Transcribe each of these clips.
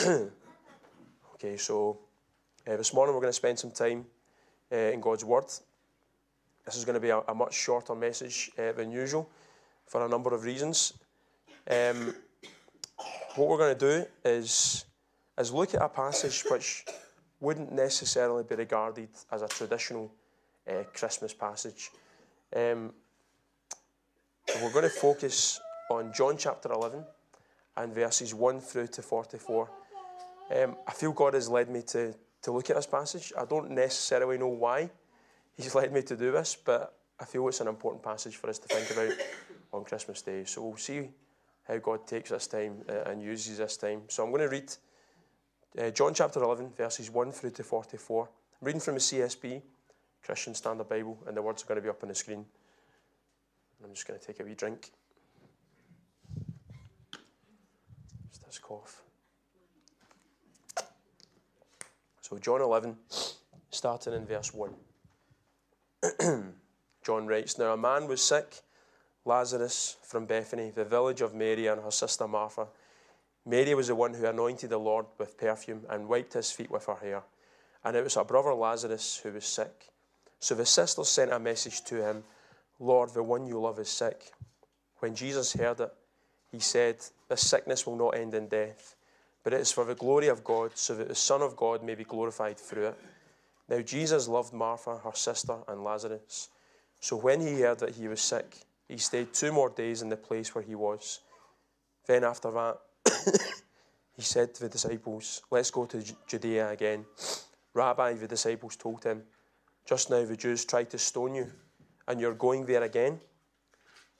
okay, so uh, this morning we're going to spend some time uh, in God's Word. This is going to be a, a much shorter message uh, than usual for a number of reasons. Um, what we're going to do is, is look at a passage which wouldn't necessarily be regarded as a traditional uh, Christmas passage. Um, we're going to focus on John chapter 11 and verses 1 through to 44. Um, I feel God has led me to, to look at this passage. I don't necessarily know why He's led me to do this, but I feel it's an important passage for us to think about on Christmas Day. So we'll see how God takes this time uh, and uses this time. So I'm going to read uh, John chapter 11, verses 1 through to 44. I'm reading from the CSB, Christian Standard Bible, and the words are going to be up on the screen. I'm just going to take a wee drink. Just this cough. So, John 11, starting in verse 1. John writes Now a man was sick, Lazarus from Bethany, the village of Mary and her sister Martha. Mary was the one who anointed the Lord with perfume and wiped his feet with her hair. And it was her brother Lazarus who was sick. So the sisters sent a message to him Lord, the one you love is sick. When Jesus heard it, he said, This sickness will not end in death, but it is for the glory of God, so that the Son of God may be glorified through it. Now Jesus loved Martha, her sister, and Lazarus. So when he heard that he was sick, he stayed two more days in the place where he was. Then after that, he said to the disciples, Let's go to Judea again. Rabbi, the disciples told him, Just now the Jews tried to stone you, and you're going there again?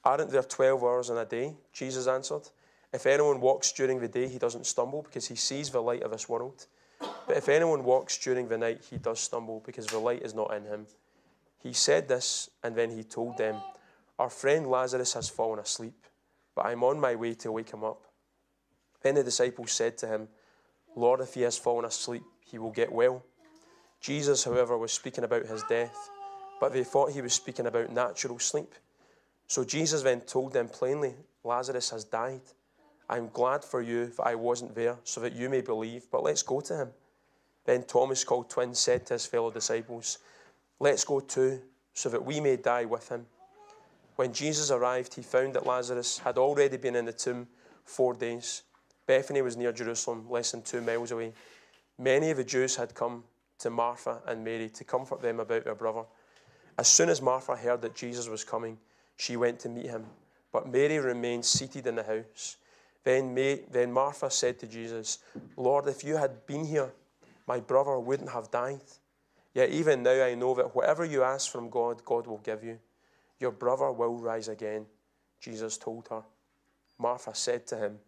Aren't there 12 hours in a day? Jesus answered. If anyone walks during the day, he doesn't stumble because he sees the light of this world. But if anyone walks during the night, he does stumble because the light is not in him. He said this, and then he told them, Our friend Lazarus has fallen asleep, but I'm on my way to wake him up. Then the disciples said to him, Lord, if he has fallen asleep, he will get well. Jesus, however, was speaking about his death, but they thought he was speaking about natural sleep. So Jesus then told them plainly, Lazarus has died. I'm glad for you that I wasn't there, so that you may believe, but let's go to him. Then Thomas, called twin, said to his fellow disciples, Let's go too, so that we may die with him. When Jesus arrived, he found that Lazarus had already been in the tomb four days. Bethany was near Jerusalem, less than two miles away. Many of the Jews had come to Martha and Mary to comfort them about their brother. As soon as Martha heard that Jesus was coming, she went to meet him, but Mary remained seated in the house. Then, May, then Martha said to Jesus, Lord, if you had been here, my brother wouldn't have died. Yet even now I know that whatever you ask from God, God will give you. Your brother will rise again, Jesus told her. Martha said to him,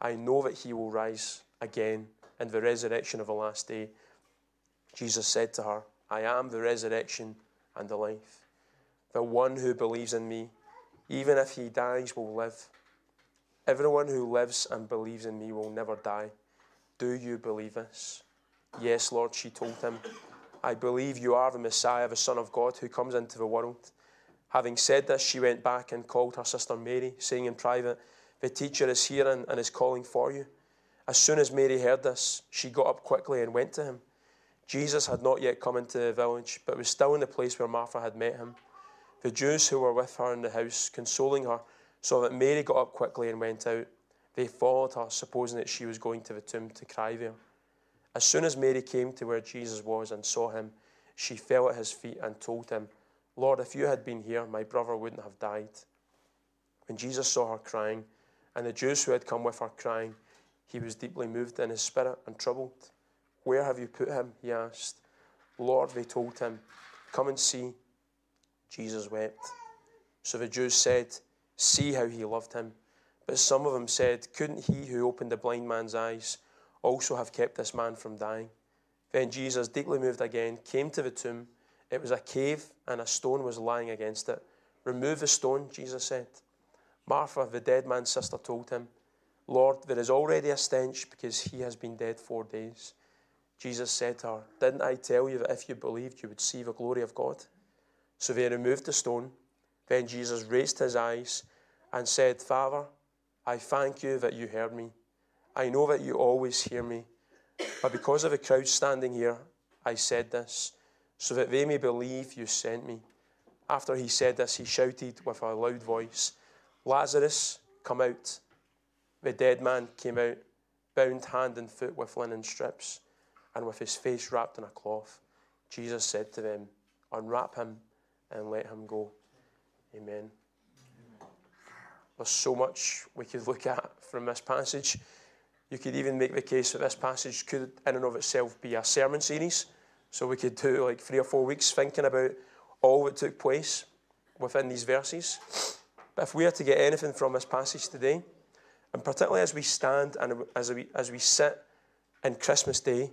I know that he will rise again in the resurrection of the last day. Jesus said to her, I am the resurrection and the life. The one who believes in me, even if he dies, will live. Everyone who lives and believes in me will never die. Do you believe this? Yes, Lord, she told him. I believe you are the Messiah, the Son of God, who comes into the world. Having said this, she went back and called her sister Mary, saying in private, The teacher is here and, and is calling for you. As soon as Mary heard this, she got up quickly and went to him. Jesus had not yet come into the village, but was still in the place where Martha had met him. The Jews who were with her in the house, consoling her, saw that Mary got up quickly and went out. They followed her, supposing that she was going to the tomb to cry there. As soon as Mary came to where Jesus was and saw him, she fell at his feet and told him, Lord, if you had been here, my brother wouldn't have died. When Jesus saw her crying, and the Jews who had come with her crying, he was deeply moved in his spirit and troubled. Where have you put him? he asked. Lord, they told him, Come and see. Jesus wept. So the Jews said, See how he loved him. But some of them said, Couldn't he who opened the blind man's eyes also have kept this man from dying? Then Jesus, deeply moved again, came to the tomb. It was a cave, and a stone was lying against it. Remove the stone, Jesus said. Martha, the dead man's sister, told him, Lord, there is already a stench because he has been dead four days. Jesus said to her, Didn't I tell you that if you believed, you would see the glory of God? So they removed the stone. Then Jesus raised his eyes and said, Father, I thank you that you heard me. I know that you always hear me, But because of the crowd standing here, I said this, so that they may believe you sent me. After he said this, he shouted with a loud voice, Lazarus, come out. The dead man came out, bound hand and foot with linen strips, and with his face wrapped in a cloth. Jesus said to them, Unwrap him and let him go. Amen. There's so much we could look at from this passage. You could even make the case that this passage could, in and of itself, be a sermon series. So we could do like three or four weeks thinking about all that took place within these verses. But if we are to get anything from this passage today, and particularly as we stand and as we, as we sit in Christmas Day,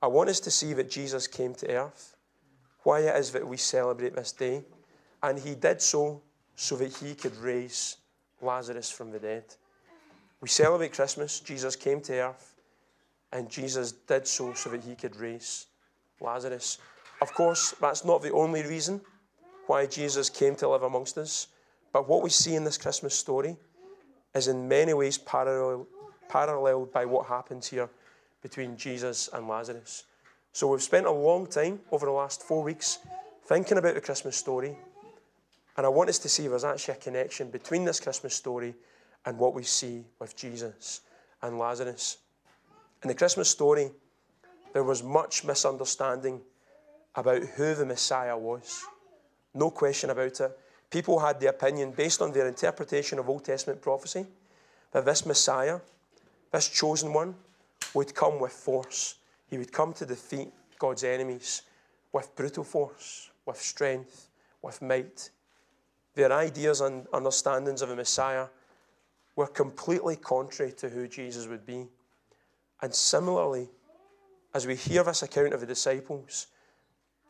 I want us to see that Jesus came to earth, why it is that we celebrate this day, and he did so so that he could raise Lazarus from the dead. We celebrate Christmas. Jesus came to earth, and Jesus did so so that he could raise Lazarus. Of course, that's not the only reason why Jesus came to live amongst us, but what we see in this Christmas story is in many ways parallel, paralleled by what happens here between Jesus and Lazarus. So we've spent a long time over the last four weeks thinking about the Christmas story, and I want us to see if there's actually a connection between this Christmas story and what we see with Jesus and Lazarus. In the Christmas story, there was much misunderstanding about who the Messiah was. No question about it. People had the opinion, based on their interpretation of Old Testament prophecy, that this Messiah, this chosen one, would come with force. He would come to defeat God's enemies with brutal force, with strength, with might. Their ideas and understandings of a Messiah were completely contrary to who Jesus would be. And similarly, as we hear this account of the disciples,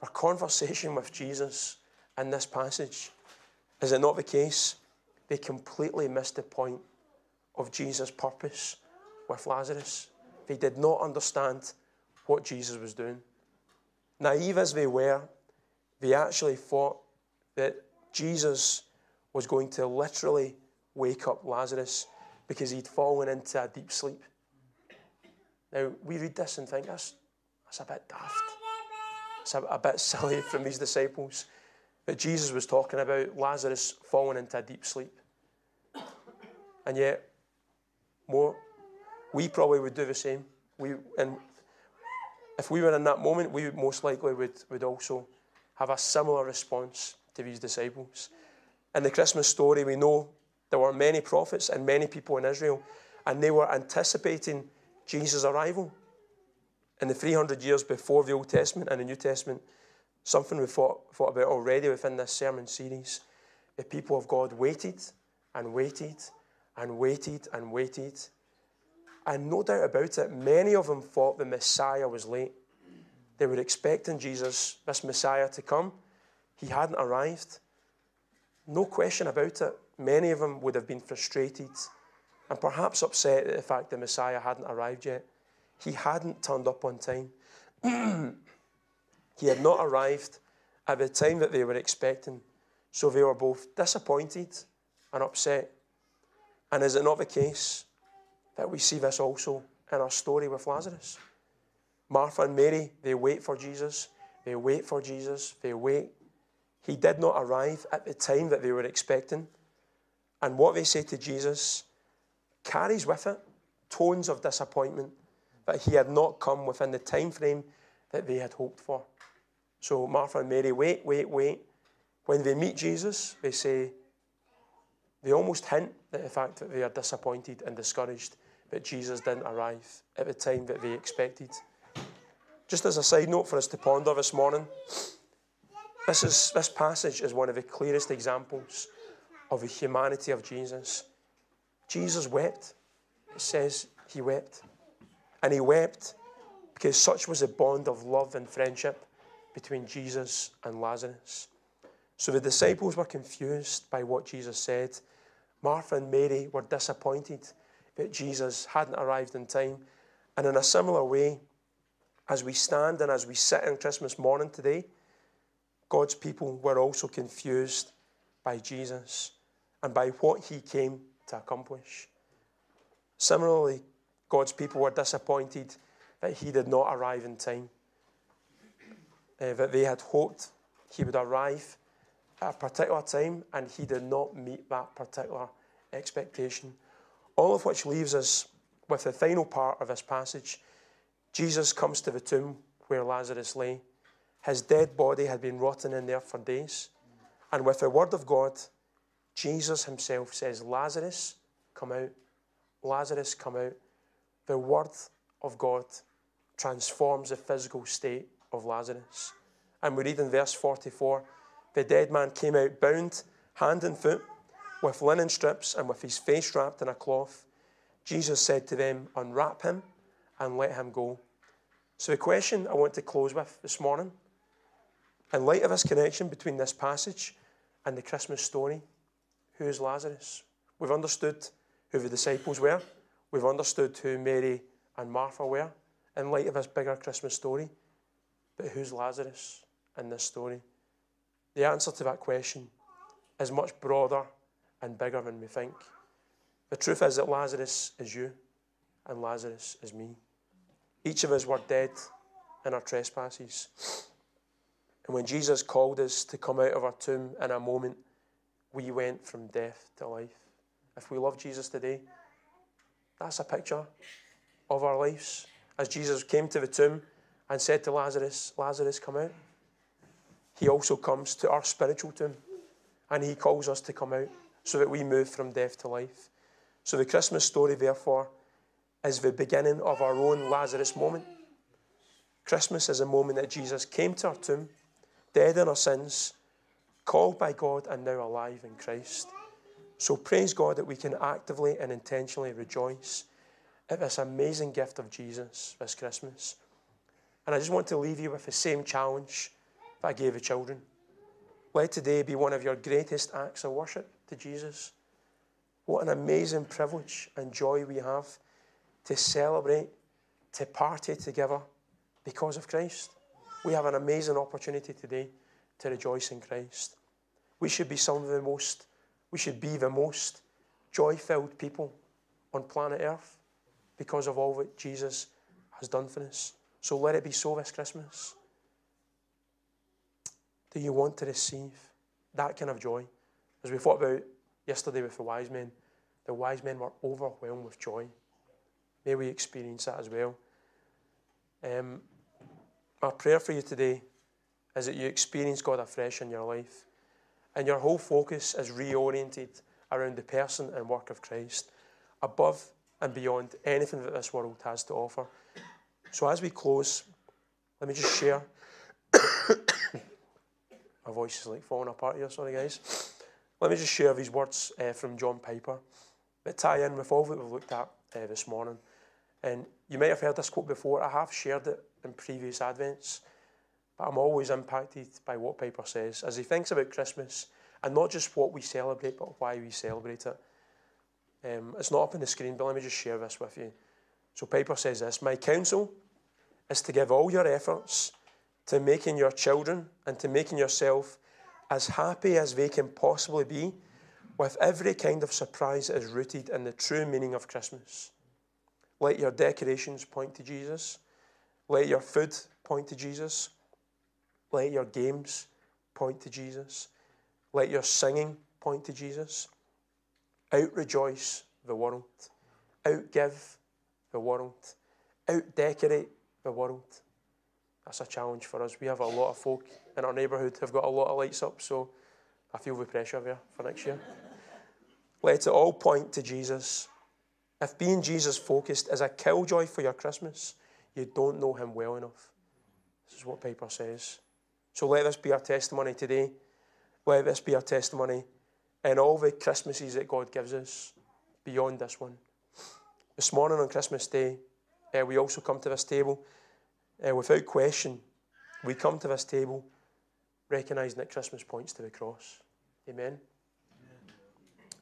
our conversation with Jesus in this passage, is it not the case? They completely missed the point of Jesus' purpose with Lazarus. They did not understand what Jesus was doing. Naive as they were, they actually thought that Jesus was going to literally wake up Lazarus because he'd fallen into a deep sleep. Now, we read this and think that's, that's a bit daft. It's a, a bit silly from these disciples. But Jesus was talking about Lazarus falling into a deep sleep. And yet, more, we probably would do the same. We, and if we were in that moment, we most likely would, would also have a similar response to these disciples. In the Christmas story, we know there were many prophets and many people in Israel, and they were anticipating Jesus' arrival. In the 300 years before the Old Testament and the New Testament, something we've thought, thought about already within this sermon series, the people of God waited and waited and waited and waited. And no doubt about it, many of them thought the Messiah was late. They were expecting Jesus, this Messiah, to come. He hadn't arrived. No question about it. Many of them would have been frustrated and perhaps upset at the fact the Messiah hadn't arrived yet. He hadn't turned up on time. he had not arrived at the time that they were expecting. So they were both disappointed and upset. And is it not the case that we see this also in our story with Lazarus? Martha and Mary, they wait for Jesus. They wait for Jesus. They wait. He did not arrive at the time that they were expecting. And what they say to Jesus carries with it tones of disappointment that he had not come within the time frame that they had hoped for. So Martha and Mary wait, wait, wait. When they meet Jesus, they say, they almost hint at the fact that they are disappointed and discouraged that Jesus didn't arrive at the time that they expected. Just as a side note for us to ponder this morning, this, is, this passage is one of the clearest examples of the humanity of Jesus. Jesus wept. It says he wept. And he wept because such was the bond of love and friendship between Jesus and Lazarus. So the disciples were confused by what Jesus said. Martha and Mary were disappointed that Jesus hadn't arrived in time. And in a similar way, as we stand and as we sit in Christmas morning today, God's people were also confused by Jesus and by what he came to accomplish. Similarly, God's people were disappointed that he did not arrive in time, uh, that they had hoped he would arrive at a particular time, and he did not meet that particular expectation. All of which leaves us with the final part of this passage. Jesus comes to the tomb where Lazarus lay. His dead body had been rotting in there for days. And with the word of God, Jesus himself says, Lazarus, come out. Lazarus, come out. The word of God transforms the physical state of Lazarus. And we read in verse 44 the dead man came out bound hand and foot with linen strips and with his face wrapped in a cloth. Jesus said to them, Unwrap him and let him go. So, the question I want to close with this morning, in light of this connection between this passage and the Christmas story, who is Lazarus? We've understood who the disciples were, we've understood who Mary and Martha were in light of this bigger Christmas story. But who's Lazarus in this story? The answer to that question is much broader and bigger than we think. The truth is that Lazarus is you and Lazarus is me. Each of us were dead in our trespasses. And when Jesus called us to come out of our tomb in a moment, we went from death to life. If we love Jesus today, that's a picture of our lives. As Jesus came to the tomb and said to Lazarus, Lazarus, come out. He also comes to our spiritual tomb and he calls us to come out so that we move from death to life. So the Christmas story, therefore, is the beginning of our own Lazarus moment. Christmas is a moment that Jesus came to our tomb, dead in our sins, called by God, and now alive in Christ. So praise God that we can actively and intentionally rejoice at this amazing gift of Jesus this Christmas. And I just want to leave you with the same challenge that I gave the children. Let today be one of your greatest acts of worship to Jesus. What an amazing privilege and joy we have to celebrate, to party together because of Christ. We have an amazing opportunity today to rejoice in Christ. We should be some of the most, we should be the most joy filled people on planet Earth because of all that Jesus has done for us. So let it be so this Christmas. Do you want to receive that kind of joy? As we thought about yesterday with the wise men, the wise men were overwhelmed with joy. May we experience that as well. Um, my prayer for you today is that you experience God afresh in your life and your whole focus is reoriented around the person and work of Christ above and beyond anything that this world has to offer. So, as we close, let me just share. My voice is like falling apart here, sorry guys. Let me just share these words uh, from John Piper that tie in with all that we've looked at uh, this morning. And you might have heard this quote before. I have shared it in previous Advents, but I'm always impacted by what Piper says as he thinks about Christmas and not just what we celebrate, but why we celebrate it. Um, it's not up on the screen, but let me just share this with you. So Piper says this My counsel is to give all your efforts to making your children and to making yourself as happy as they can possibly be with every kind of surprise that is rooted in the true meaning of Christmas. Let your decorations point to Jesus. Let your food point to Jesus. Let your games point to Jesus. Let your singing point to Jesus. Out rejoice the world. Out give the world. Out decorate the world. That's a challenge for us. We have a lot of folk in our neighbourhood who've got a lot of lights up, so I feel the pressure there for next year. Let it all point to Jesus. If being Jesus focused is a killjoy for your Christmas, you don't know him well enough. This is what Piper says. So let this be our testimony today. Let this be our testimony in all the Christmases that God gives us beyond this one. This morning on Christmas Day, uh, we also come to this table uh, without question. We come to this table recognizing that Christmas points to the cross. Amen.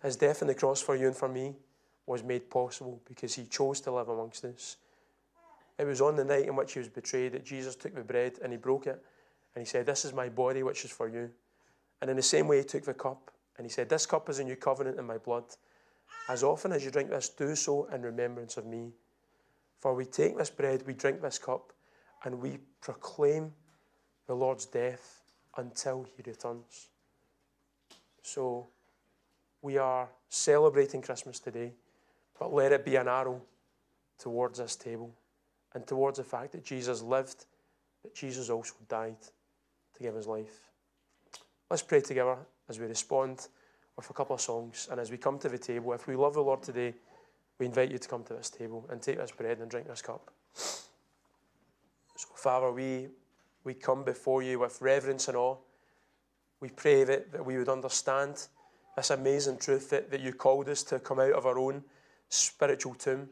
His death on the cross for you and for me was made possible because he chose to live amongst us. It was on the night in which he was betrayed that Jesus took the bread and he broke it and he said, This is my body which is for you. And in the same way, he took the cup and he said, This cup is a new covenant in my blood. As often as you drink this, do so in remembrance of me. For we take this bread, we drink this cup, and we proclaim the Lord's death until he returns. So we are celebrating Christmas today, but let it be an arrow towards this table and towards the fact that Jesus lived, that Jesus also died to give his life. Let's pray together as we respond with a couple of songs. And as we come to the table, if we love the Lord today, we invite you to come to this table and take this bread and drink this cup. So, Father, we, we come before you with reverence and awe. We pray that, that we would understand this amazing truth that, that you called us to come out of our own spiritual tomb,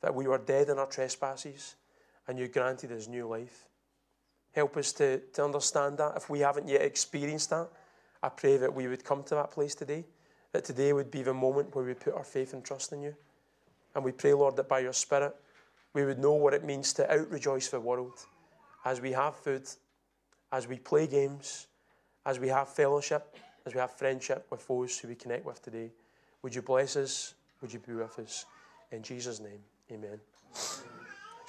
that we were dead in our trespasses, and you granted us new life. Help us to, to understand that. If we haven't yet experienced that, I pray that we would come to that place today, that today would be the moment where we put our faith and trust in you. And we pray, Lord, that by your Spirit, we would know what it means to outrejoice the world as we have food, as we play games, as we have fellowship, as we have friendship with those who we connect with today. Would you bless us? Would you be with us? In Jesus' name, amen.